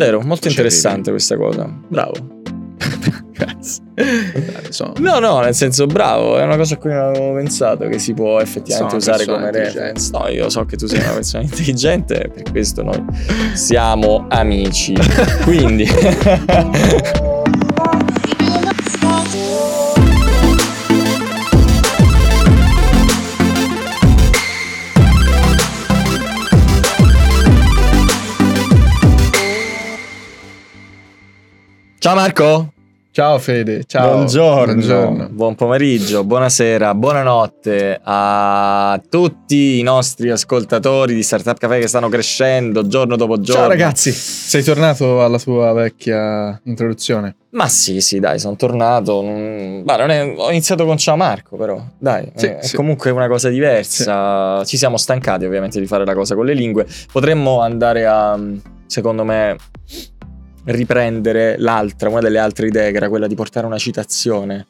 vero, molto interessante questa cosa. Bravo. Grazie. No, no, nel senso bravo, è una cosa a cui non avevo pensato che si può effettivamente usare come reference. No, io so che tu sei una persona intelligente, per questo noi siamo amici. Quindi Ciao Marco. Ciao Fede, ciao. Buongiorno, Buongiorno. buon pomeriggio, buonasera, buonanotte a tutti i nostri ascoltatori di Startup Café che stanno crescendo giorno dopo giorno. Ciao ragazzi, sei tornato alla tua vecchia introduzione. Ma sì, sì, dai, sono tornato. non- ma non è- Ho iniziato con Ciao Marco, però, dai, Sì, è sì. comunque una cosa diversa. Ci siamo stancati ovviamente di fare la cosa con le lingue. Potremmo andare a, secondo me, riprendere l'altra, una delle altre idee, che era quella di portare una citazione,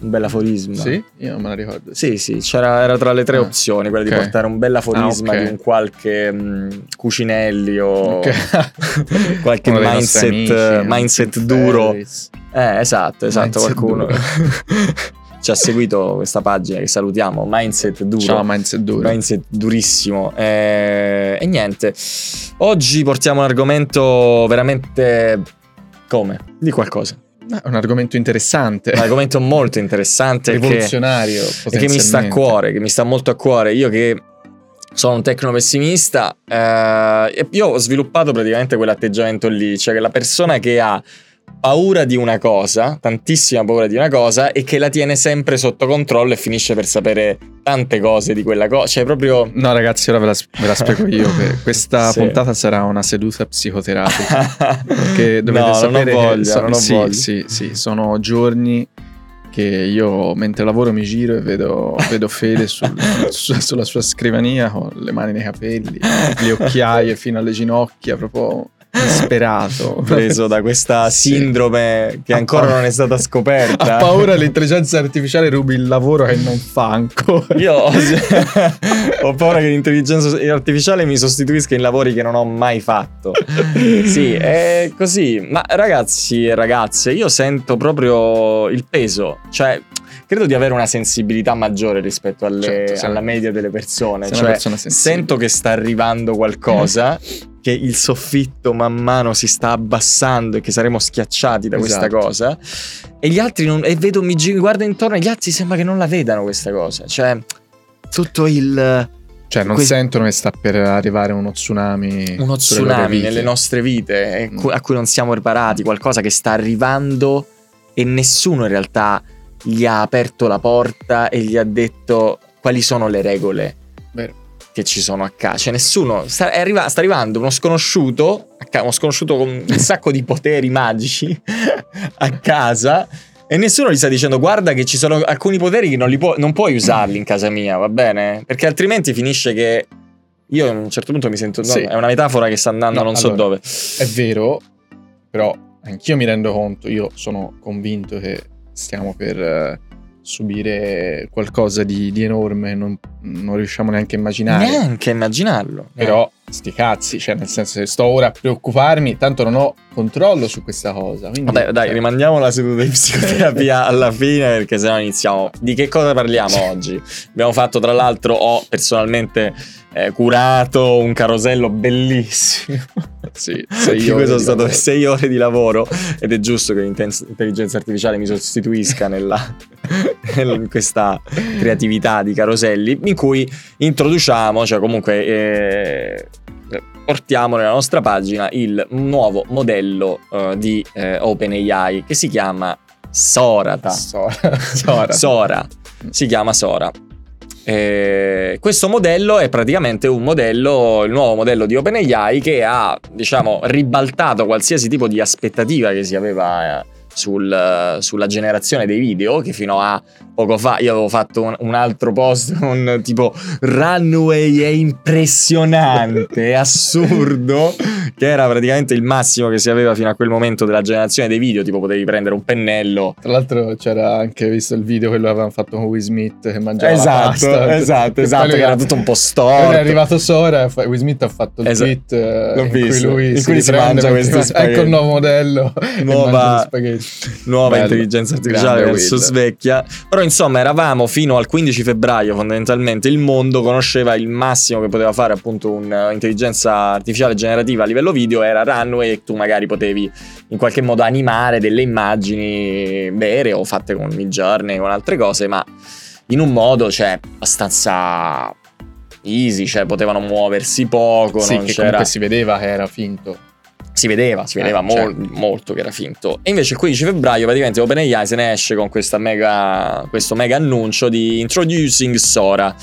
un bel aforisma. Sì? Io non me la ricordo. Sì, sì, c'era, era tra le tre Ah, opzioni, quella di ok. portare un bel aforisma Ah, ok. di un qualche mh, Cucinelli o Ok. qualche Uno mindset, amici, mindset duro. Eh, esatto, esatto, Mindset qualcuno. ci ha seguito questa pagina che salutiamo, Mindset Duro. Ciao, mindset duro. Mindset durissimo. Eh, e niente, oggi portiamo un argomento veramente... Come? Di qualcosa. È un argomento interessante. Un argomento molto interessante che, rivoluzionario. e che mi sta a cuore, che mi sta molto a cuore. Io che sono un tecno-pessimista, eh, io ho sviluppato praticamente quell'atteggiamento lì, cioè che la persona che ha paura di una cosa, tantissima paura di una cosa, e che la tiene sempre sotto controllo e finisce per sapere tante cose di quella cosa. Cioè, proprio. No, ragazzi, ora ve la, ve la spiego io. che questa Sì. puntata sarà una seduta psicoterapica. Perché dovete no, sapere non ho voglia, so- non ho sì, voglia. sì, sì, sono giorni che io mentre lavoro mi giro e vedo, vedo Fede sul- su- sulla sua scrivania con le mani nei capelli, le occhiaie fino alle ginocchia, proprio disperato. preso da questa Sì. sindrome che Ha ancora non è stata scoperta. Ha paura l'intelligenza artificiale rubi il lavoro che non fa ancora. Io ho, ho paura che l'intelligenza artificiale mi sostituisca in lavori che non ho mai fatto. Sì, è così. Ma ragazzi e ragazze, io sento proprio il peso. Cioè, credo di avere una sensibilità maggiore rispetto alle- Certo, alla media delle persone. Cioè, sento che sta arrivando qualcosa. Che il soffitto man mano si sta abbassando e che saremo schiacciati da questa Esatto. cosa. E gli altri non. E vedo, mi guardo intorno e gli altri sembra che non la vedano questa cosa. Cioè, tutto il. Cioè, non que- sentono che sta per arrivare uno tsunami. uno tsunami nelle nostre vite eh, Mm. a cui non siamo preparati, qualcosa che sta arrivando e nessuno in realtà gli ha aperto la porta e gli ha detto quali sono le regole Vero. che ci sono a casa. Cioè nessuno, sta, arriva- sta arrivando uno sconosciuto, uno sconosciuto con un sacco di poteri magici a casa. E nessuno gli sta dicendo guarda che ci sono alcuni poteri che non, li può- non puoi usarli in casa mia, va bene? Perché altrimenti finisce che io a un certo punto mi sento... no, Sì. è una metafora che sta andando No, non so allora, dove. È vero, però anch'io mi rendo conto, io sono convinto che stiamo per eh, subire qualcosa di, di enorme, non, non riusciamo neanche a immaginare. Neanche a immaginarlo. Però sti cazzi, cioè nel senso se sto ora a preoccuparmi, tanto non ho controllo su questa cosa. Quindi, Vabbè, dai, cioè, rimandiamo la seduta di psicoterapia alla fine perché sennò iniziamo. Di che cosa parliamo oggi? Abbiamo fatto, tra l'altro, ho personalmente eh, curato un carosello bellissimo. Sì, sei cui sono stato lavoro. sei ore di lavoro ed è giusto che l'intelligenza artificiale mi sostituisca nella, in questa creatività di caroselli in cui introduciamo, cioè comunque eh, portiamo nella nostra pagina il nuovo modello eh, di eh, OpenAI che si chiama Sorata. Sora. Sora. Sora. Si chiama Sora. Eh, questo modello è praticamente un modello, il nuovo modello di OpenAI che ha, diciamo, ribaltato qualsiasi tipo di aspettativa che si aveva eh, sul, sulla generazione dei video che fino a poco fa io avevo fatto un, un altro post con tipo runway è impressionante, è assurdo, che era praticamente il massimo che si aveva fino a quel momento della generazione dei video, tipo potevi prendere un pennello. Tra l'altro c'era anche visto il video che lo avevano fatto con Will Smith che mangiava Esatto, pasta. esatto, esatto, che era tutto un po' storto. è arrivato Sora e fa- Will Smith ha fatto il Esatto. tweet eh, in cui visto, lui in si cui si mangia spaghetti. ecco il nuovo modello Nuova- spaghetti. nuova Bello. intelligenza artificiale Grande Will. svecchia. Però insomma eravamo fino al 15 febbraio fondamentalmente il mondo conosceva il massimo che poteva fare appunto un'intelligenza artificiale generativa a livello video era Runway e tu magari potevi in qualche modo animare delle immagini vere o fatte con Midjourney con altre cose ma in un modo cioè abbastanza easy cioè potevano muoversi poco Sì, non che c'era comunque si vedeva che era finto. Si vedeva, si vedeva Eh, mol- certo. molto che era finto. E invece il 15 febbraio praticamente OpenAI se ne esce con mega, questo mega annuncio di Introducing Sora.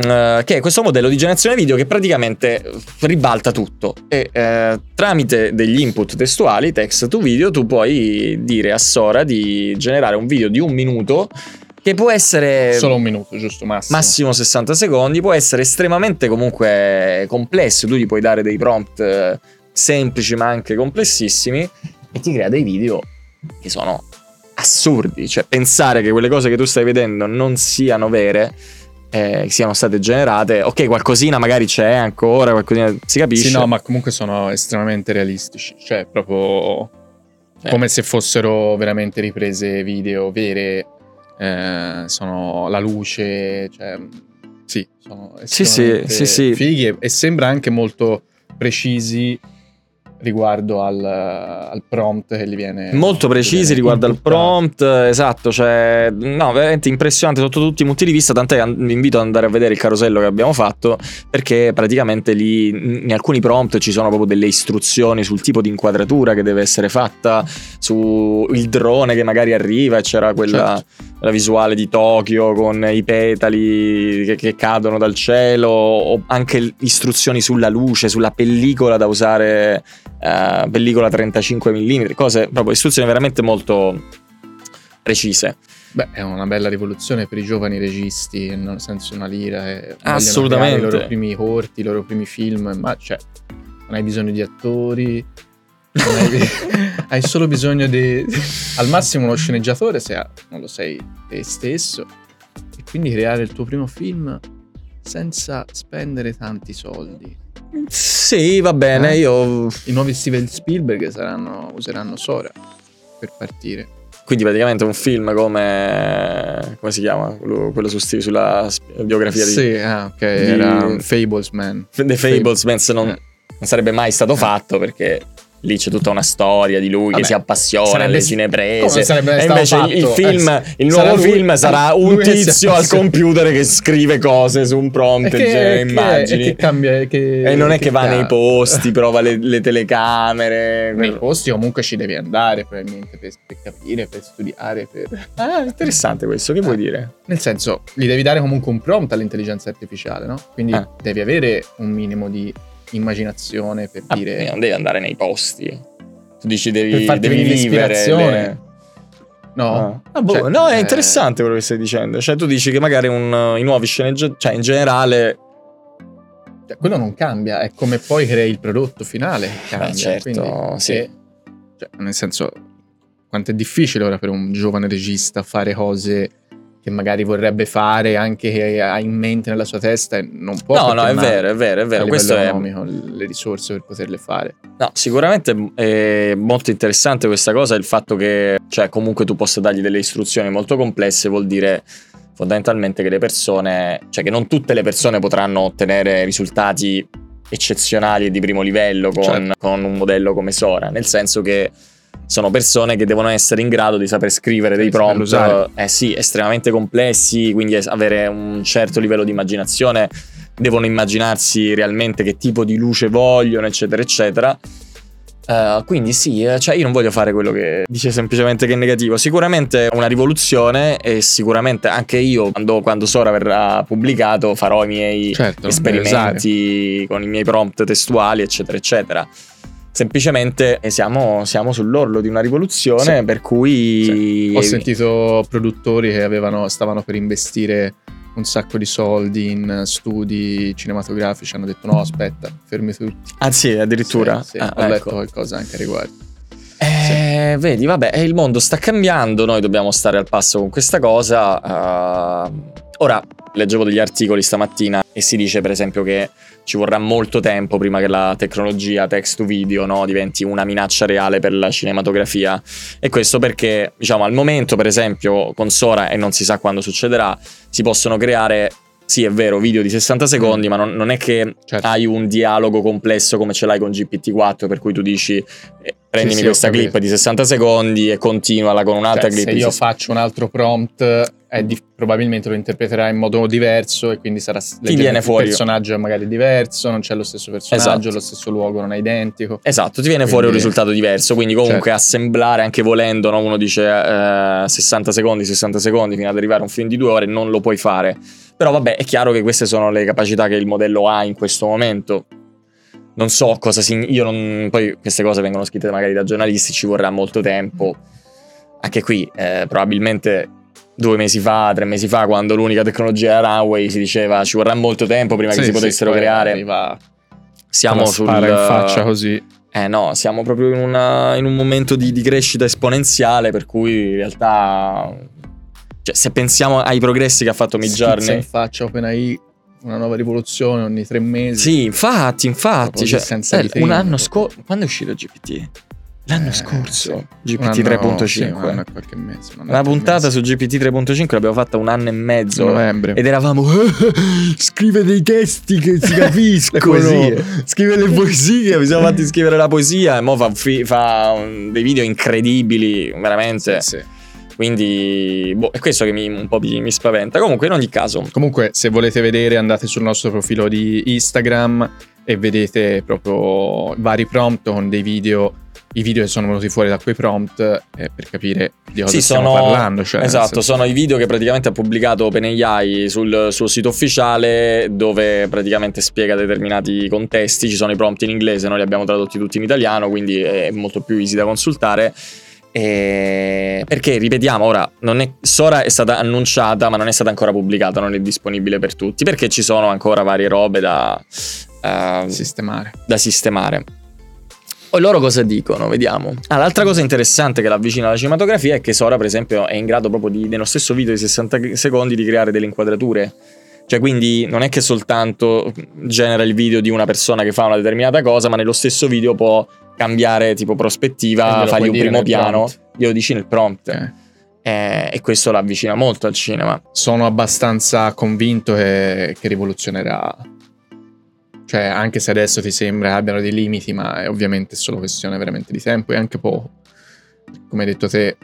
eh, che è questo modello di generazione video che praticamente ribalta tutto e eh, tramite degli input testuali, text to video, tu puoi dire a Sora di generare un video di un minuto che può essere Solo un minuto, giusto, massimo. massimo 60 secondi, può essere estremamente comunque complesso, tu gli puoi dare dei prompt eh, semplici ma anche complessissimi e ti crea dei video che sono assurdi, cioè pensare che quelle cose che tu stai vedendo non siano vere, eh, siano state generate, ok qualcosina magari c'è ancora, qualcosina si capisce. Sì, no, ma comunque sono estremamente realistici. Cioè, proprio Eh. come se fossero veramente riprese video vere. eh, sono la luce, cioè, sì, sono Sì, sì, sì, sì. fighi e, e sembra anche molto precisi riguardo al, al prompt che gli viene Molto precisi viene riguardo al prompt, esatto, cioè, no, veramente impressionante sotto tutti i punti di vista, tant'è che vi invito ad andare a vedere il carosello che abbiamo fatto, perché praticamente lì in alcuni prompt ci sono proprio delle istruzioni sul tipo di inquadratura che deve essere fatta, sul drone che magari arriva e c'era quella la visuale di Tokyo con i petali che, che cadono dal cielo, o anche istruzioni sulla luce, sulla pellicola da usare, eh, pellicola 35 mm, cose proprio istruzioni veramente molto precise. Beh, è una bella rivoluzione per i giovani registi, nel senso una lira. E vogliono Assolutamente. I loro primi corti, i loro primi film, ma cioè, non hai bisogno di attori, hai, solo bisogno di... al massimo uno sceneggiatore se non lo sei te stesso, e quindi creare il tuo primo film senza spendere tanti soldi. Sì, va bene, Eh? io... I nuovi Steven Spielberg saranno, useranno Sora per partire. Quindi praticamente un film come... come si chiama? Quello, quello su sulla biografia di... Sì, ah, ok, di- era Fablesman. The Fablesmans non, Eh. non sarebbe mai stato fatto perché lì c'è tutta una storia di lui Vabbè, che si appassiona sarebbe- alle cineprese. e invece il- il fatto? film, Eh, il nuovo lui- film sarà un lui che tizio al computer che scrive cose su un prompt e che- immagini. e che cambia che, E non è che, va ca- nei posti, prova le, le telecamere. nei posti comunque ci devi andare probabilmente per, per capire, per studiare, per... Ah, interessante questo, che vuoi Eh. dire? Nel senso, gli devi dare comunque un prompt all'intelligenza artificiale, no? Quindi Eh. devi avere un minimo di immaginazione per Ah, dire... non devi andare nei posti. Tu dici Per devi, farti devi l'ispirazione. le- No, Ah. Ah, boh, Cioè, no, è eh, interessante quello che stai dicendo. Cioè, tu dici che magari un- i nuovi sceneggiatori, cioè in generale, cioè, quello non cambia, è come poi crei il prodotto finale che cambia. certo, quindi, sì. se- cioè, nel senso, quanto è difficile ora per un giovane regista fare cose che magari vorrebbe fare anche che ha in mente nella sua testa e non può. no, no, è vero, è vero, è vero. Questo è, economico le risorse per poterle fare. no, sicuramente è molto interessante questa cosa. Il fatto che, cioè, comunque tu possa dargli delle istruzioni molto complesse vuol dire fondamentalmente che le persone, cioè, che non tutte le persone potranno ottenere risultati eccezionali e di primo livello con, Certo. con un modello come Sora. Nel senso che sono persone che devono essere in grado di saper scrivere dei prompt eh sì, estremamente complessi, quindi avere un certo livello di immaginazione, devono immaginarsi realmente che tipo di luce vogliono, eccetera, eccetera. Eh, quindi sì, eh, cioè io non voglio fare quello che dice semplicemente che è negativo. Sicuramente è una rivoluzione e sicuramente anche io, quando, quando Sora verrà pubblicato, farò i miei Certo, esperimenti con i miei prompt testuali, eccetera, eccetera. Semplicemente eh, siamo, siamo sull'orlo di una rivoluzione Sì. per cui... Sì. Ho sentito produttori che avevano, stavano per investire un sacco di soldi in studi cinematografici, hanno detto no aspetta, fermi tutti. Ah sì, addirittura? Sì, sì, Ah, ho ecco. letto qualcosa anche a riguardo. Eh, Vedi, vabbè, eh, il mondo sta cambiando, noi dobbiamo stare al passo con questa cosa. eh, ora, leggevo degli articoli stamattina e si dice per esempio che ci vorrà molto tempo prima che la tecnologia text to video no, diventi una minaccia reale per la cinematografia. E questo perché, diciamo, al momento, per esempio, con Sora, e non si sa quando succederà, si possono creare... Sì, è vero, video di 60 secondi, ma non, non è che Certo. hai un dialogo complesso come ce l'hai con GPT-4, per cui tu dici eh, prendimi sì, ho questa clip di 60 secondi e continuala con un'altra Cioè, clip se io 60 faccio un altro prompt, è di- probabilmente lo interpreterà in modo diverso e quindi sarà leggermente viene fuori. il personaggio è magari diverso, non c'è lo stesso personaggio, Esatto. lo stesso luogo non è identico. Esatto, ti viene fuori un Quindi- risultato diverso, quindi comunque Certo. assemblare anche volendo, no? uno dice eh, 60 secondi, 60 secondi fino ad arrivare a un film di due ore, non lo puoi fare. Però vabbè, è chiaro che queste sono le capacità che il modello ha in questo momento. Non so cosa si... Io non... Poi queste cose vengono scritte magari da giornalisti, ci vorrà molto tempo. Anche qui, eh, probabilmente due mesi fa, tre mesi fa, quando l'unica tecnologia era Runway, si diceva ci vorrà molto tempo prima che Sì, si sì, potessero creare. arriva Siamo sul... in faccia così. Eh no, siamo proprio in, una- in un momento di, di crescita esponenziale, per cui in realtà, cioè, se pensiamo ai progressi che ha fatto Schizza in Midjourney, faccia OpenAI, una nuova rivoluzione ogni tre mesi. sì, infatti, infatti, cioè, senza eh, un anno scorso, quando è uscito GPT? L'anno Eh, scorso, sì. GPT Un anno- 3.5. sì, mese. tre puntata su GPT 3.5 l'abbiamo fatta un anno e mezzo. novembre. Ed eravamo scrive dei testi che si capiscono. Le. Scrive le poesie. Mi siamo fatti scrivere la poesia. E mo fa, fi- fa un- dei video incredibili, veramente. Sì, sì. Quindi boh, è questo che mi, un po' mi, mi spaventa. Comunque, in ogni caso, Comunque, se volete vedere, andate sul nostro profilo di Instagram e vedete proprio vari prompt con dei video. I video che sono venuti fuori da quei prompt eh, per capire di cosa Sì, stiamo sono- parlando. Cioè, esatto, sono i video che praticamente ha pubblicato OpenAI sul suo sito ufficiale dove praticamente spiega determinati contesti, ci sono i prompt in inglese, noi li abbiamo tradotti tutti in italiano, quindi è molto più easy da consultare. E- Perché ripetiamo, ora non è, Sora è stata annunciata, ma non è stata ancora pubblicata, non è disponibile per tutti, perché ci sono ancora varie robe da, eh, sistemare. da sistemare. Poi loro cosa dicono? Vediamo. Ah, l'altra cosa interessante che l'avvicina alla cinematografia è che Sora, per esempio, è in grado proprio di, nello stesso video di 60 secondi, di creare delle inquadrature. Cioè, quindi non è che soltanto genera il video di una persona che fa una determinata cosa, ma nello stesso video può cambiare tipo prospettiva, glielo fargli un primo piano, prompt. glielo dici nel prompt. Eh. Eh, e questo l'avvicina molto al cinema. Sono abbastanza convinto che, che rivoluzionerà. Cioè, anche se adesso ti sembra abbiano dei limiti, ma è ovviamente solo questione veramente di tempo e anche poco. Come hai detto te,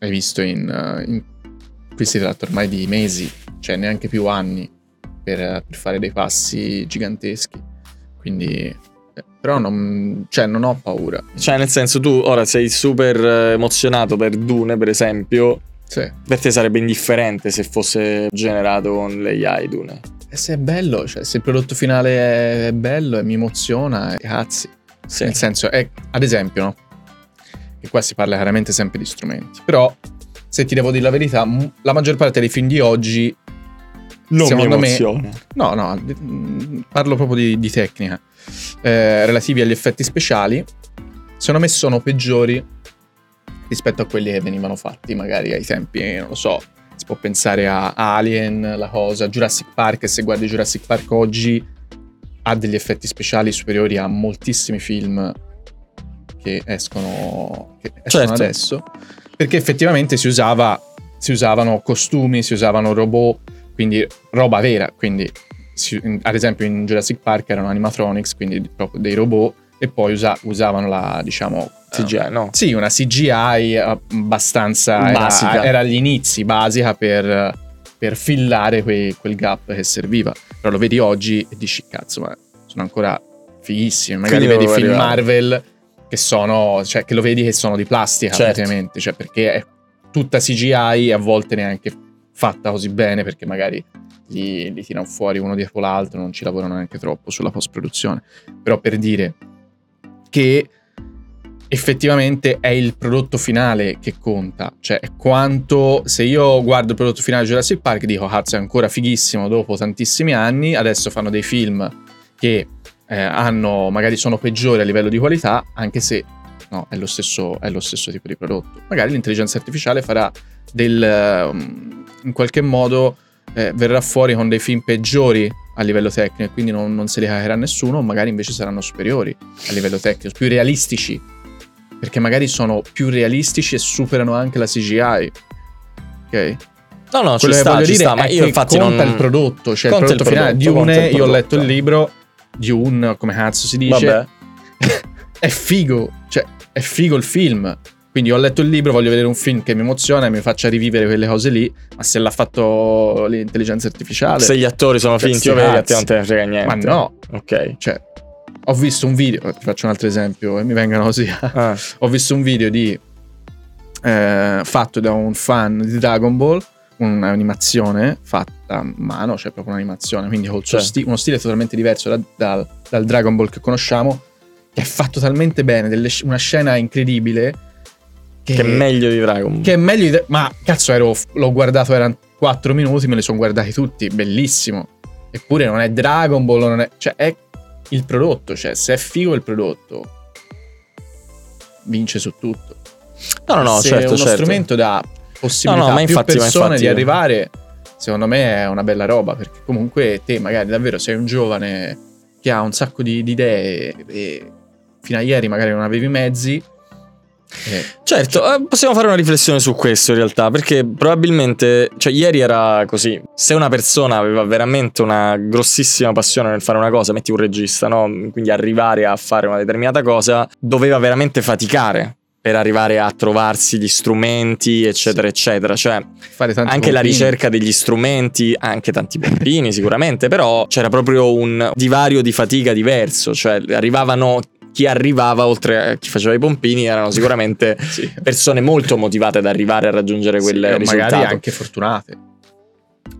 hai visto in, eh, in qui si tratta ormai di mesi, cioè neanche più anni per, per fare dei passi giganteschi. Quindi, eh, però non, cioè, non ho paura. Cioè, nel senso, tu ora sei super eh, emozionato per Dune, per esempio. Sì. Per te sarebbe indifferente se fosse generato con l'AI Dune. E se è bello, cioè, se il prodotto finale è bello e mi emoziona, cazzi. Sì. Nel senso, è, ad esempio, no? Che qua si parla chiaramente sempre di strumenti. Però, se ti devo dire la verità, la maggior parte dei film di oggi. Non secondo me-. No, no, parlo proprio di, di tecnica. eh, relativi agli effetti speciali. Secondo me sono peggiori rispetto a quelli che venivano fatti magari ai tempi, non lo so. Si può pensare a Alien, la cosa, Jurassic Park. Se guardi Jurassic Park oggi, ha degli effetti speciali superiori a moltissimi film che escono, che escono Certo. adesso. Perché effettivamente si, usava, si usavano costumi, si usavano robot, quindi roba vera. Quindi, si- in- ad esempio, in Jurassic Park erano animatronics, quindi proprio dei robot, e poi usa- usavano la, diciamo. CGI, no? sì, una CGI abbastanza era- Basica. Era, agli inizi basica per, per fillare quei- quel gap che serviva. Però lo vedi oggi e dici, cazzo, ma sono ancora fighissimi. Magari Quindi vedi film arrivare. Marvel che sono, cioè che lo vedi che sono di plastica Certo. praticamente, cioè perché è tutta CGI e a volte neanche fatta così bene perché magari li, li tirano fuori uno dietro l'altro, non ci lavorano neanche troppo sulla post produzione. Però per dire che effettivamente è il prodotto finale che conta. Cioè, quanto se io guardo il prodotto finale di Jurassic Park dico, cazzo, è ancora fighissimo dopo tantissimi anni. Adesso fanno dei film che eh, hanno, magari sono peggiori a livello di qualità, anche se no, è lo, stesso, è lo stesso tipo di prodotto. Magari l'intelligenza artificiale farà del. Um, in qualche modo eh, verrà fuori con dei film peggiori a livello tecnico, quindi non, non se li caccherà nessuno, magari invece saranno superiori a livello tecnico, più realistici perché magari sono più realistici e superano anche la CGI. Ok? No, no, Quello ci sta, ci dire sta, ma è io infatti conta non... il prodotto, cioè il Conta il prodotto finale. Dune, il io ho letto il libro, Dune, come cazzo si dice, Vabbè. è figo, cioè è figo il film. Quindi ho letto il libro, voglio vedere un film che mi emoziona e mi faccia rivivere quelle cose lì, ma se l'ha fatto l'intelligenza artificiale... Se gli attori sono finti o veri, a te non te ne frega niente. Ma no, Ok. cioè, ho visto un video, ti faccio un altro esempio e mi vengano così. Ah, ho visto un video di eh, fatto da un fan di Dragon Ball, un'animazione fatta a mano, cioè proprio un'animazione, quindi col suo Certo. sti- uno stile totalmente diverso da- dal, dal Dragon Ball che conosciamo, che è fatto talmente bene, delle una scena incredibile che, che è meglio di Dragon Ball. che è meglio di... Ma cazzo, ero, l'ho guardato, erano 4 minuti, me li sono guardati tutti, bellissimo. Eppure non è Dragon Ball, non è... Cioè, è il prodotto, cioè, se è figo il prodotto, vince su tutto. No, no, no, se certo, uno certo. strumento dà possibilità No, no, a più infatti- persone di arrivare, secondo me è una bella roba, perché comunque te magari davvero sei un giovane che ha un sacco di, di idee e fino a ieri magari non avevi mezzi. E- Certo, eh, possiamo fare una riflessione su questo in realtà, perché probabilmente, cioè ieri era così, se una persona aveva veramente una grossissima passione nel fare una cosa, metti un regista, no? Quindi arrivare a fare una determinata cosa, doveva veramente faticare per arrivare a trovarsi gli strumenti, eccetera, eccetera. Cioè, anche la pompini. ricerca degli strumenti, anche tanti pompini sicuramente, però c'era proprio un divario di fatica diverso, cioè arrivavano chi arrivava oltre a chi faceva i pompini erano sicuramente Sì. persone molto motivate ad arrivare a raggiungere quel Sì, risultato. magari anche fortunate.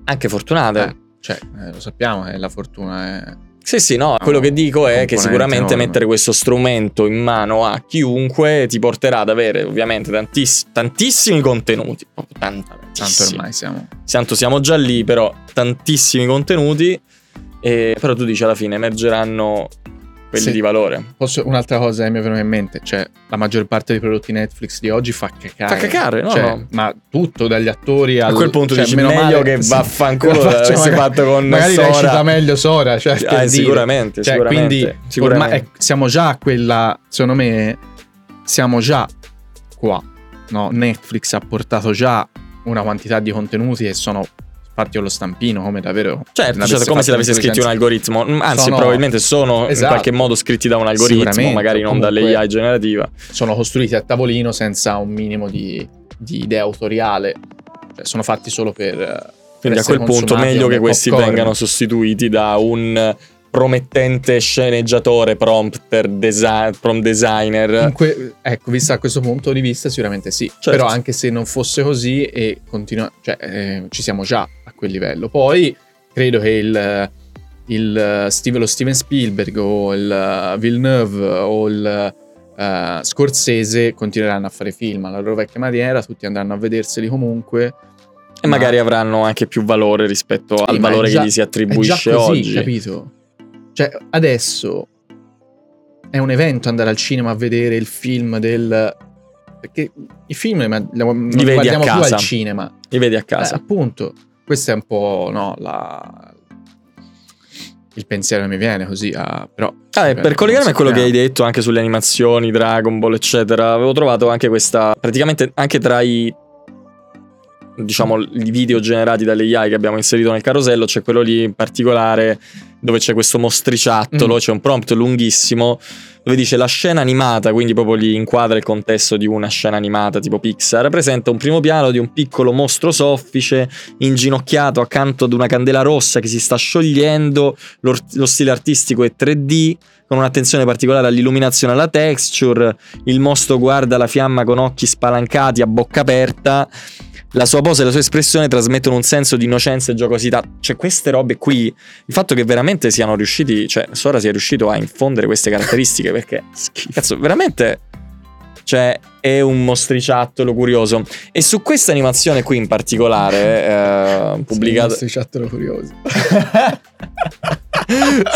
Anche fortunate. Eh, cioè, eh, lo sappiamo che la fortuna è... Sì, sì, no, quello che dico è che sicuramente enorme. mettere questo strumento in mano a chiunque ti porterà ad avere ovviamente tantiss- tantissimi contenuti. Tanto tantissimi. ormai siamo... Tanto siamo già lì, però tantissimi contenuti. E, però tu dici alla fine emergeranno quelli Sì. di valore. Posso, un'altra cosa che mi è venuta in mente, cioè la maggior parte dei prodotti Netflix di oggi fa cacare. Fa cacare, no, Cioè, no. Ma tutto, dagli attori al... A quel punto cioè, dici meno meglio male- che sì, vaffanculo magari- fatto con Magari Sora. recita meglio Sora, cioè, Ah, dire. sicuramente, Cioè, sicuramente, quindi sicuramente. ormai è- siamo già a quella, secondo me, siamo già qua. No? Netflix ha portato già una quantità di contenuti che sono fatti allo stampino, come davvero. Certo, certo, come se l'avesse scritto un algoritmo. Mm, Anzi, Sono- probabilmente sono in Esatto. qualche modo scritti da un algoritmo, magari non dall'AI generativa. Sono costruiti a tavolino senza un minimo di, di idea autoriale. Cioè, sono fatti solo per. Quindi a essere quel punto meglio che questi popcorn. vengano sostituiti da un promettente sceneggiatore, prompter, desi- prompt designer. In que- ecco, vista a questo punto di vista, sicuramente sì. Certo. Però anche se non fosse così, e continua- cioè, eh, ci siamo già a quel livello. Poi credo che il, il Steve- lo Steven Spielberg o il eh, Villeneuve o il eh, Scorsese continueranno a fare film alla loro vecchia maniera, tutti andranno a vederseli comunque. E magari avranno anche più valore rispetto al ma valore già- che gli si attribuisce così, oggi. capito? Cioè, adesso è un evento andare al cinema a vedere il film del... Perché i film ma- li guardiamo più al cinema. Li vedi a Eh, casa. appunto, questo è un po' no, la... il pensiero che mi viene così. a- però, Ah, per collegarmi a quello che hai detto anche sulle animazioni, Dragon Ball, eccetera, avevo trovato anche questa. Praticamente anche tra i. Diciamo, i video generati dalle AI che abbiamo inserito nel carosello, c'è quello lì in particolare dove c'è questo mostriciattolo, Mm. c'è un prompt lunghissimo dove dice la scena animata, quindi proprio gli inquadra il contesto di una scena animata tipo Pixar, presenta un primo piano di un piccolo mostro soffice inginocchiato accanto ad una candela rossa che si sta sciogliendo, lo, lo stile artistico è 3D, con un'attenzione particolare all'illuminazione alla texture, il mostro guarda la fiamma con occhi spalancati a bocca aperta, la sua pose e la sua espressione trasmettono un senso di innocenza e giocosità. Cioè, queste robe qui, il fatto che veramente siano riusciti, cioè, Sora sia riuscito a infondere queste caratteristiche, perché, cazzo, veramente Cioè, è un mostriciattolo curioso. E su questa animazione qui in particolare, eh, pubblicata... Sì, mostriciattolo curioso.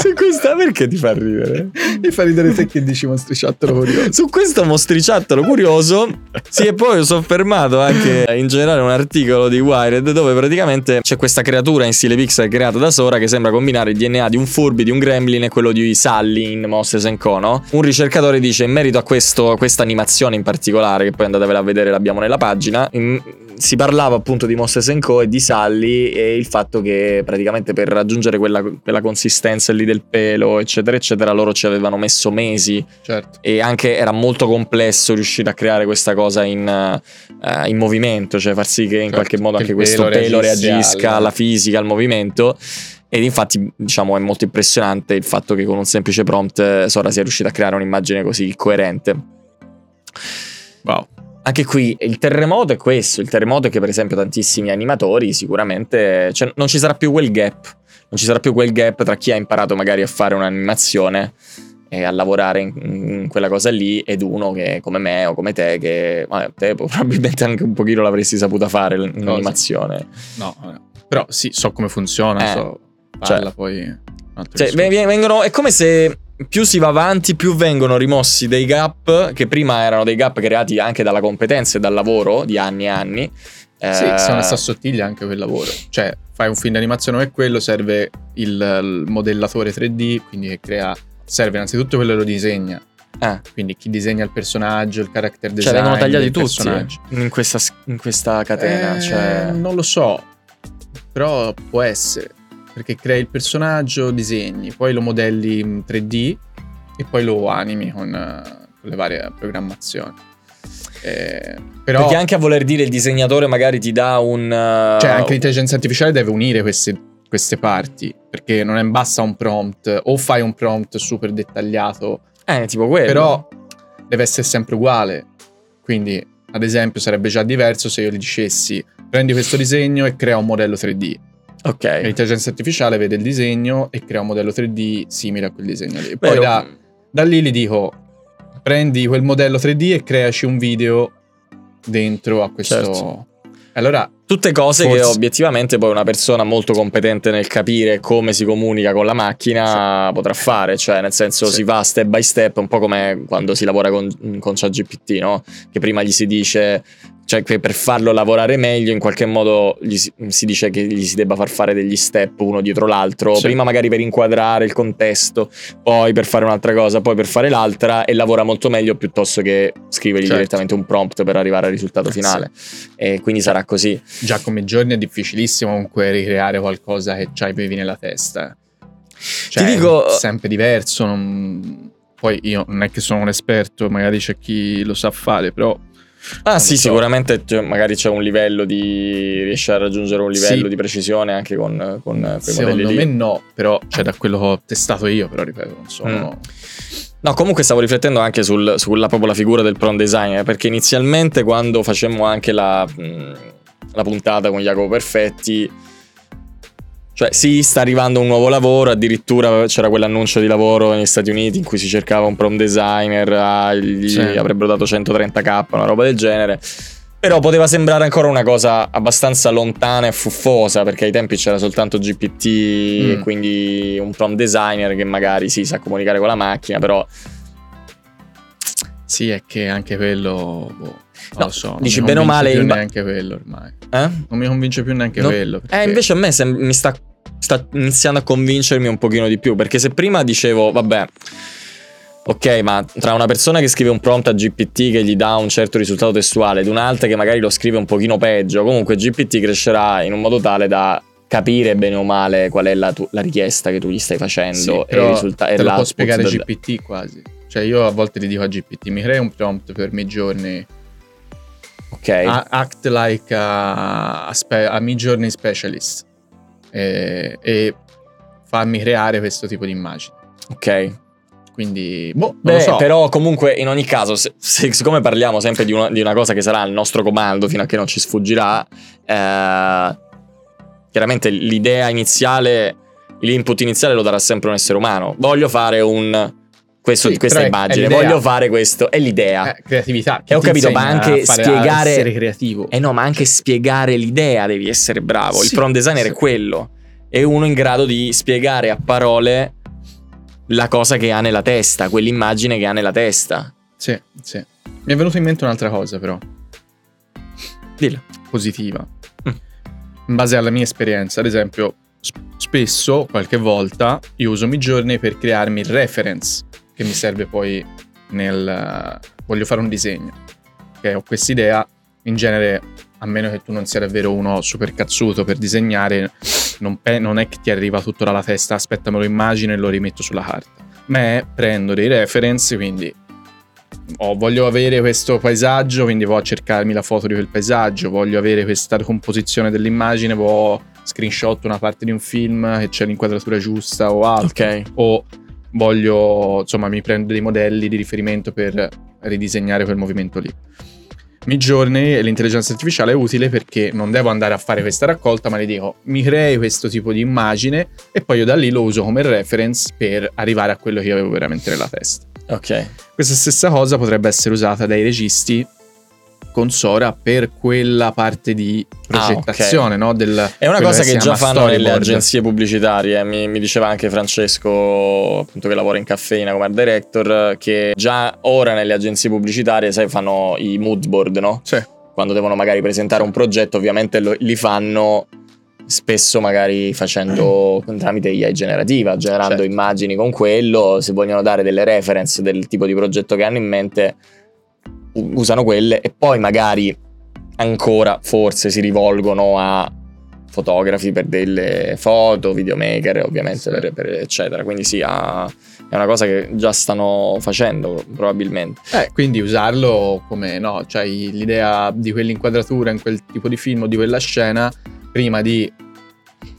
su questa perché ti fa ridere? Mi fa ridere te che dici mostriciattolo curioso. Su questo mostriciattolo curioso si è poi soffermato anche in generale un articolo di Wired dove praticamente c'è questa creatura in stile pixel creata da Sora che sembra combinare il DNA di un Furby, di un Gremlin e quello di Sally in Monsters Co. No? Un ricercatore dice in merito a questo, questa animazione in particolare che poi andatevela a vedere l'abbiamo nella pagina in, si parlava appunto di Monsters Co e di Sally e il fatto che praticamente per raggiungere quella, quella consistenza lì del pelo eccetera eccetera loro ci avevano messo mesi Certo. e anche era molto complesso riuscire a creare questa cosa in, eh, in movimento, cioè far sì che in Certo, qualche modo che anche questo pelo reagisca al- alla fisica, al movimento. Ed infatti, diciamo, è molto impressionante il fatto che con un semplice prompt eh, Sora sia riuscita a creare un'immagine così coerente. Wow. Anche qui il terremoto è questo, il terremoto è che per esempio tantissimi animatori sicuramente, cioè non ci sarà più quel gap, non ci sarà più quel gap tra chi ha imparato magari a fare un'animazione e a lavorare in, in quella cosa lì ed uno che come me o come te che vabbè, te probabilmente anche un pochino l'avresti saputa fare l'animazione. No, però sì, so come funziona, Eh, so. cioè- Parla poi... Cioè, discorso. ve- vengono, è come se più si va avanti, più vengono rimossi dei gap che prima erano dei gap creati anche dalla competenza e dal lavoro di anni e anni. Sì, Eh, se non sta assottiglia anche quel lavoro. Cioè, fai un film d'animazione come quello, serve il, il modellatore 3D, quindi che crea... Serve innanzitutto quello che lo disegna. eh. Quindi chi disegna il personaggio, il character design. Cioè, vengono tagliati tutti personaggio. in questa, in questa catena. Eh, cioè... Non lo so, però può essere. Perché crei il personaggio, disegni, poi lo modelli in 3D e poi lo animi con, eh, con le varie programmazioni. Eh, però, Perché anche a voler dire il disegnatore magari ti dà un... uh, cioè, anche l'intelligenza artificiale deve unire queste, queste parti. Perché non è basta un prompt, o fai un prompt super dettagliato, Eh, tipo quello. però deve essere sempre uguale. Quindi, ad esempio, sarebbe già diverso se io gli dicessi prendi questo disegno e crea un modello 3D. Ok. L'intelligenza artificiale vede il disegno e crea un modello 3D simile a quel disegno lì. Poi da, da lì gli dico prendi quel modello 3D e creaci un video dentro a questo... Certo. Allora, Tutte cose che Forse- obiettivamente poi una persona molto competente nel capire come si comunica con la macchina potrà fare, cioè nel senso Sì. si va step by step, un po' come quando si lavora con, con ChatGPT, no? Che prima gli si dice, cioè che per farlo lavorare meglio in qualche modo gli si, si dice che gli si debba far fare degli step uno dietro l'altro, Sì. prima magari per inquadrare il contesto, poi per fare un'altra cosa, poi per fare l'altra e lavora molto meglio piuttosto che scrivergli Certo. direttamente un prompt per arrivare al risultato Eh, finale. E quindi sarà così. Già come giorni è difficilissimo comunque ricreare qualcosa che già avevi nella testa. Cioè, Ti dico- è sempre diverso. non- Poi io non è che sono un esperto, magari c'è chi lo sa fare, però Ah Non sì, so. sicuramente cioè, magari c'è un livello di... riesce a raggiungere un livello Sì. di precisione anche con, con quei secondo modelli me lì. no. Però, cioè, da quello che ho testato io, però ripeto, non sono. No, comunque stavo riflettendo anche sul- sulla proprio la figura del prompt designer, perché inizialmente quando facemmo anche la, mh, la puntata con Jacopo Perfetti, cioè sì, sta arrivando un nuovo lavoro, addirittura c'era quell'annuncio di lavoro negli Stati Uniti in cui si cercava un prompt designer, ah, gli Sì. avrebbero dato 130k, una roba del genere. Però poteva sembrare ancora una cosa abbastanza lontana e fuffosa, perché ai tempi c'era soltanto GPT, Mm. quindi un prompt designer che magari sì, sa comunicare con la macchina, però Sì, è che anche quello. boh, non No, lo so. non dici mi bene o convince male più in ba- neanche quello ormai. eh? Non mi convince più neanche No. quello. Eh, perché- invece a me sem- mi sta, sta iniziando a convincermi un pochino di più, perché se prima dicevo, vabbè, ok, ma tra una persona che scrive un prompt a GPT che gli dà un certo risultato testuale ed un'altra che magari lo scrive un pochino peggio, comunque GPT crescerà in un modo tale da capire bene o male qual è la, tu- la richiesta che tu gli stai facendo Sì, e risulta- e te lo può spiegare del- GPT quasi. Cioè, io a volte gli dico a GPT: mi crei un prompt per mid giorni. Ok, A- act like a, a, spe- a mid journey specialist. E, e fammi creare questo tipo di immagini. ok. Quindi, boh, non Beh, lo so. però comunque in ogni caso, se- se- siccome parliamo sempre di una, di una cosa che sarà il nostro comando fino a che non ci sfuggirà, eh, chiaramente l'idea iniziale, l'input iniziale lo darà sempre un essere umano. Voglio fare un questo- Sì, questa immagine, voglio fare questo, è l'idea. Eh, creatività. E ho capito, ma anche spiegare- essere creativo. Eh no, ma anche spiegare l'idea devi essere bravo. Il Sì, prompt designer sì. è quello. È uno in grado di spiegare a parole la cosa che ha nella testa, quell'immagine che ha nella testa. Sì, sì. Mi è venuto in mente un'altra cosa, però, Dillo. positiva. Mm. In base alla mia esperienza, ad esempio, sp- spesso, qualche volta, io uso Midjourney per crearmi il reference che mi serve poi nel... voglio fare un disegno. Che ho quest'idea, in genere, a meno che tu non sia davvero uno super cazzuto per disegnare, non, pe- non è che ti arriva tutto dalla testa, aspetta me lo immagino e lo rimetto sulla carta. Ma è prendo dei reference, quindi oh, voglio avere questo paesaggio, quindi vado a cercarmi la foto di quel paesaggio, voglio avere questa composizione dell'immagine, vado screenshot una parte di un film che c'è l'inquadratura giusta o altro, Ok. o voglio, insomma, mi prendo dei modelli di riferimento per ridisegnare quel movimento lì. Midjourney e l'intelligenza artificiale è utile perché non devo andare a fare questa raccolta, ma le dico mi crei questo tipo di immagine e poi io da lì lo uso come reference per arrivare a quello che io avevo veramente nella testa. Ok. Questa stessa cosa potrebbe essere usata dai registi con Sora per quella parte di progettazione, no? Del, È una cosa che, si già fanno storyboard. agenzie pubblicitarie. Mi, mi diceva anche Francesco, appunto, che lavora in caffeina come art director, che già ora nelle agenzie pubblicitarie, sai, fanno i mood board, no? Sì, Quando devono magari presentare un progetto, ovviamente lo- li fanno spesso magari facendo tramite AI generativa, generando Certo. immagini con quello, se vogliono dare delle reference del tipo di progetto che hanno in mente, usano quelle e poi magari ancora forse si rivolgono a fotografi per delle foto, videomaker ovviamente per, per eccetera, quindi sì, ha- è una cosa che già stanno facendo probabilmente. Eh, quindi usarlo come, no, cioè l'idea di quell'inquadratura in quel tipo di film o di quella scena, prima di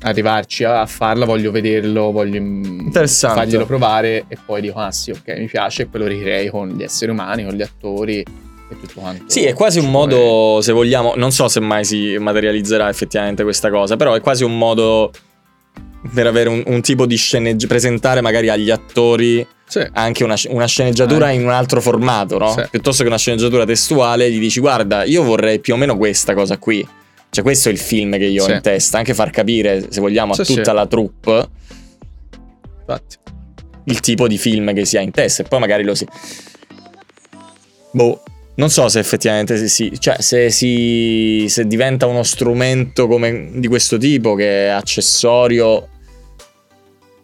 arrivarci a farla voglio vederlo, voglio mm, farglielo provare e poi dico, ah sì, ok, mi piace e poi lo ricrei con gli esseri umani, con gli attori e tutto quanto. Sì, è quasi un modo, se vogliamo, non so se mai si materializzerà effettivamente questa cosa, però è quasi un modo per avere un, un tipo di sceneggiatura, presentare magari agli attori. Sì, anche una, una sceneggiatura Eh. in un altro formato, no? Sì. Piuttosto che una sceneggiatura testuale, gli dici guarda, io vorrei più o meno questa cosa qui. Cioè questo è il film che io ho Sì. in testa, anche far capire, se vogliamo, a Sì, tutta sì. la troupe infatti. il tipo di film che si ha in testa e poi magari lo si... Boh, non so se effettivamente si, si- cioè se, si, se diventa uno strumento come di questo tipo che è accessorio...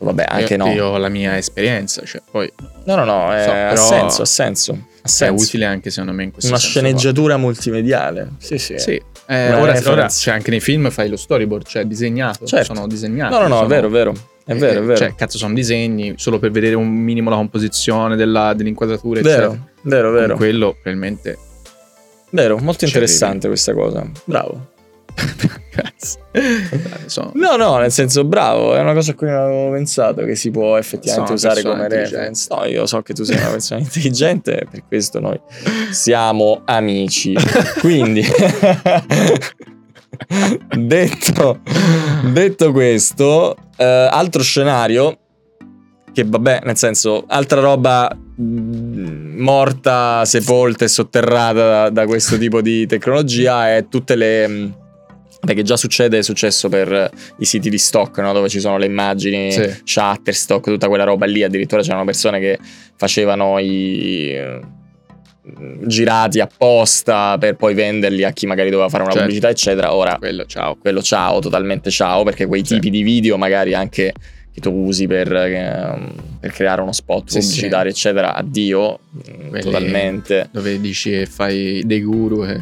Vabbè, anche io, no. Io ho la mia esperienza, cioè poi No, no, no, è- So, ha senso, ha senso. Ha è senso. utile anche secondo me in questo Una senso sceneggiatura multimediale. Sì, sì. qua. Sì, eh, ora, ora cioè, anche nei film fai lo storyboard, cioè disegnato, Certo. sono disegnati. No, no, no, sono- è vero, è vero. È vero, è eh, vero. Cioè, cazzo, sono disegni solo per vedere un minimo la composizione della, dell'inquadratura, vero, eccetera. vero, Con vero. quello probabilmente Vero, molto interessante questa cosa. Bravo. Sono- No, no, nel senso bravo, è una cosa a cui non avevo pensato che si può effettivamente usare come reference. No, io so che tu sei una persona intelligente, per questo noi siamo amici. Quindi detto, detto questo, eh, altro scenario che vabbè, nel senso, altra roba mh, morta, sepolta e sotterrata da, da questo tipo di tecnologia è tutte le... Perché già succede, è successo per i siti di stock, no? dove ci sono le immagini, Sì. Shutterstock, tutta quella roba lì. Addirittura c'erano persone che facevano i eh, girati apposta per poi venderli a chi magari doveva fare una Certo. pubblicità, eccetera. Ora quello, ciao. quello ciao, totalmente ciao, perché quei Sì. tipi di video magari anche che tu usi per, ehm, per creare uno spot Sì, pubblicitario, eccetera, addio, mm, Quelli- totalmente. Dove dici che fai dei guru e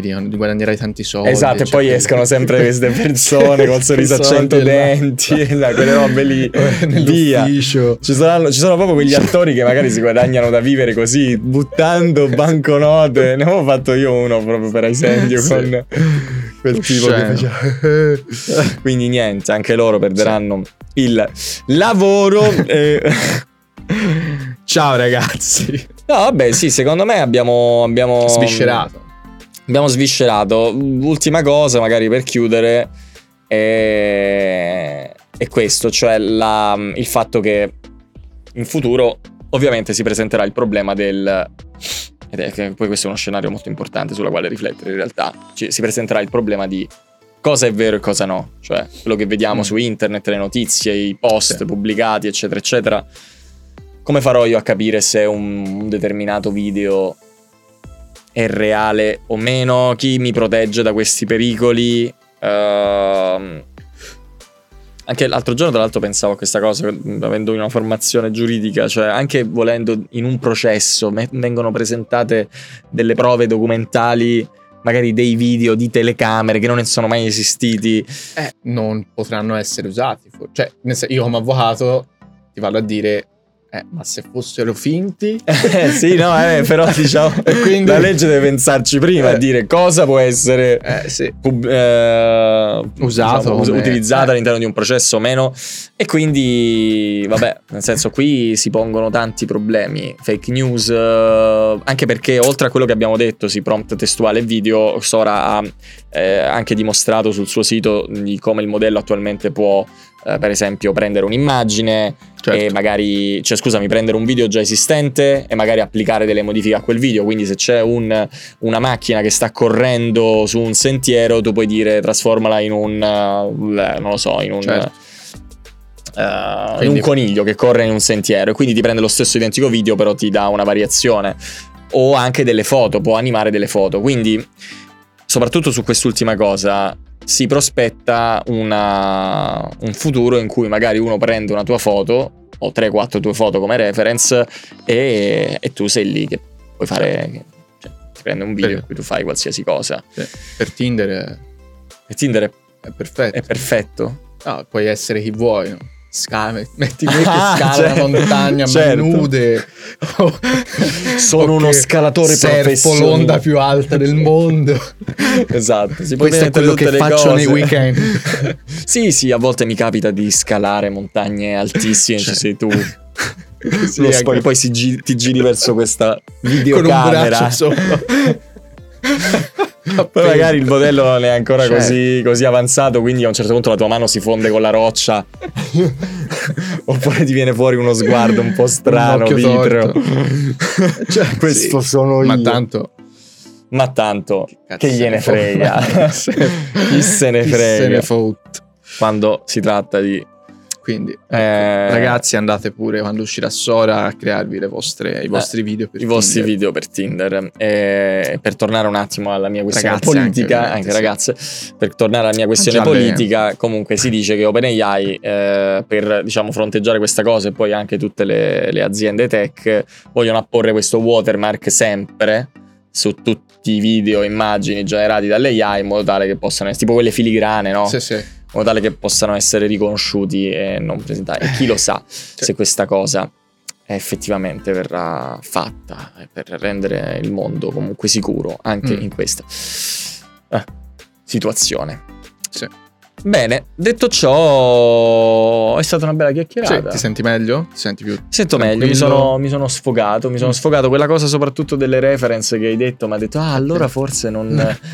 di guadagnare tanti soldi. Esatto, e cioè, poi escono sempre queste persone col sorriso a cento denti, esatto, quelle robe lì, via. Ci saranno, ci sono proprio quegli attori che magari si guadagnano da vivere così, buttando banconote. Ne avevo fatto io uno proprio per esempio Sì. con quel tipo che faceva. Quindi niente, anche loro perderanno il lavoro. eh. Ciao ragazzi. No, vabbè, sì, secondo me abbiamo, abbiamo Sviscerato. Abbiamo sviscerato. Ultima cosa, magari per chiudere, è, è questo, cioè la- il fatto che in futuro ovviamente si presenterà il problema del... Ed è che poi questo è uno scenario molto importante sulla quale riflettere in realtà. Ci- si presenterà il problema di cosa è vero e cosa no. Cioè, quello che vediamo Mm. su internet, le notizie, i post Sì. pubblicati, eccetera, eccetera. Come farò io a capire se un, un determinato video è reale o meno? Chi mi protegge da questi pericoli? Ehm, anche l'altro giorno, tra l'altro, pensavo a questa cosa, avendo una formazione giuridica, cioè anche volendo in un processo me- vengono presentate delle prove documentali, magari dei video di telecamere che non ne sono mai esistiti. Eh, non potranno essere usati. Cioè, io come avvocato ti vado a dire, eh, ma se fossero finti... Eh, sì, no, eh, però diciamo, quindi- la legge deve pensarci prima Eh. a dire cosa può essere Eh, sì. pub- eh, Usato diciamo, come- utilizzata eh. all'interno di un processo o meno e quindi vabbè nel senso qui si pongono tanti problemi fake news eh, anche perché oltre a quello che abbiamo detto si prompt testuale e video Sora ha eh, anche dimostrato sul suo sito di come il modello attualmente può eh, per esempio prendere un'immagine Certo. e magari, cioè scusami, prendere un video già esistente e magari applicare delle modifiche a quel video. Quindi se c'è un- una macchina che sta correndo su un sentiero, tu puoi dire trasformala in un, eh, non lo so, in un... Certo. eh, in Quindi- un coniglio che corre in un sentiero e quindi ti prende lo stesso identico video però ti dà una variazione o anche delle foto può animare delle foto quindi soprattutto su quest'ultima cosa si prospetta una- un futuro in cui magari uno prende una tua foto o 3-4 tue foto come reference e, e tu sei lì che puoi fare cioè, ti prende un video in cui tu fai qualsiasi cosa. Per Tinder è, e Tinder è, è perfetto. è perfetto No, puoi essere chi vuoi, no? Scala, metti me che Ah, scala certo, la montagna certo. nude. Sono uno scalatore surfo professionista. l'onda più alta del mondo. esatto si Questo è quello che faccio nei cose. weekend. sì sì a volte mi capita di scalare montagne altissime ci Cioè. sei tu Sì, Lo spogli, poi si gi- ti giri verso questa con un videocamera braccio sopra. Poi magari il modello non è ancora Certo. così, così avanzato, quindi a un certo punto la tua mano si fonde con la roccia. Oppure ti viene fuori uno sguardo un po' strano, occhio vitreo. Cioè, Questo sì. sono io. Ma tanto Ma tanto, che gliene se ne frega. Chi se ne Chi frega. se ne. Quando si tratta di... Quindi, ecco, Eh, ragazzi, andate pure quando uscirà Sora a crearvi le vostre, i vostri video per i vostri Tinder. video per Tinder. E per tornare un attimo alla mia questione Ragazze anche, politica, anche, ovviamente, sì. ragazze, per tornare alla mia questione già politica, comunque si dice che OpenAI eh, per diciamo fronteggiare questa cosa e poi anche tutte le, le aziende tech vogliono apporre questo watermark sempre su tutti i video e immagini generati dalle AI in modo tale che possano essere tipo quelle filigrane, no? Sì, sì. Modo tale che possano essere riconosciuti e non presentati. E chi lo sa se questa cosa effettivamente verrà fatta per rendere il mondo comunque sicuro anche Mm. in questa eh, situazione. Sì. Bene, detto ciò, è stata una bella Sì, chiacchierata. ti senti meglio? Ti senti più Sento meglio, mi sono, mi sono sfogato, mi sono Mm. sfogato. Quella cosa soprattutto delle reference che hai detto, mi ha detto, ah, allora forse non,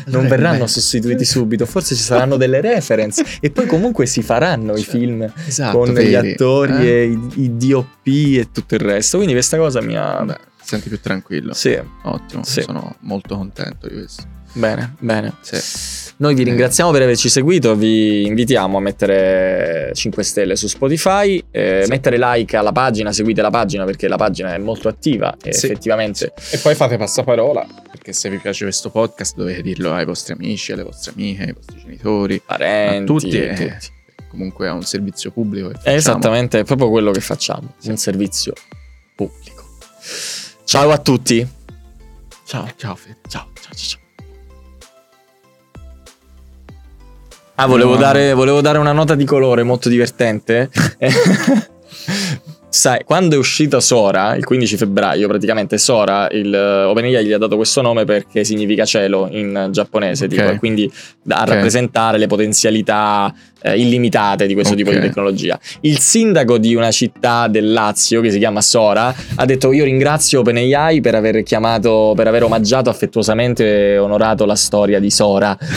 non verranno meglio." sostituiti subito, forse ci saranno delle reference e poi comunque si faranno i Certo. film Esatto, con gli vedi? attori Eh? e i, i DOP e tutto il resto. Quindi questa cosa mi ha... Vabbè, ti senti più tranquillo. Sì, Ottimo, Sì. sono molto contento di questo. bene, bene. Sì. Noi vi Eh. ringraziamo per averci seguito, vi invitiamo a mettere 5 stelle su Spotify, eh, Sì. mettere like alla pagina, seguite la pagina perché la pagina è molto attiva e Sì. effettivamente E poi fate passaparola, perché se vi piace questo podcast dovete dirlo ai vostri amici, alle vostre amiche, ai vostri genitori, parenti a tutti. e eh, tutti. Comunque è un servizio pubblico. È esattamente è proprio quello che facciamo, Sì. un servizio pubblico. Ciao a tutti. Ciao. Ciao Fede. Ciao, ciao, ciao. ciao. Ah, volevo, No. dare, volevo dare una nota di colore molto divertente. Sai, quando è uscita Sora, il 15 febbraio, praticamente Sora, il eh, OpenAI gli ha dato questo nome perché significa cielo in giapponese, Ok. tipo, quindi da- a Ok. rappresentare le potenzialità eh, illimitate di questo tipo di tecnologia. Il sindaco di una città del Lazio che si chiama Sora ha detto io ringrazio OpenAI per aver chiamato, per aver omaggiato affettuosamente e onorato la storia di Sora.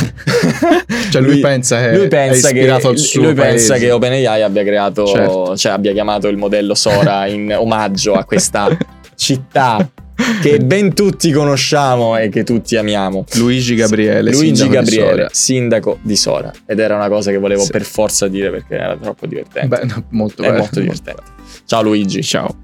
Cioè lui pensa che lui pensa che, lui pensa che OpenAI abbia creato, Certo. cioè abbia chiamato il modello Sora in omaggio a questa città che ben tutti conosciamo e che tutti amiamo. Luigi Gabriele, Luigi sindaco di Gabriele, Sora. sindaco di Sora. Ed era una cosa che volevo Sì. per forza dire perché era troppo divertente. Beh, molto bello, molto divertente. Ciao Luigi. Ciao.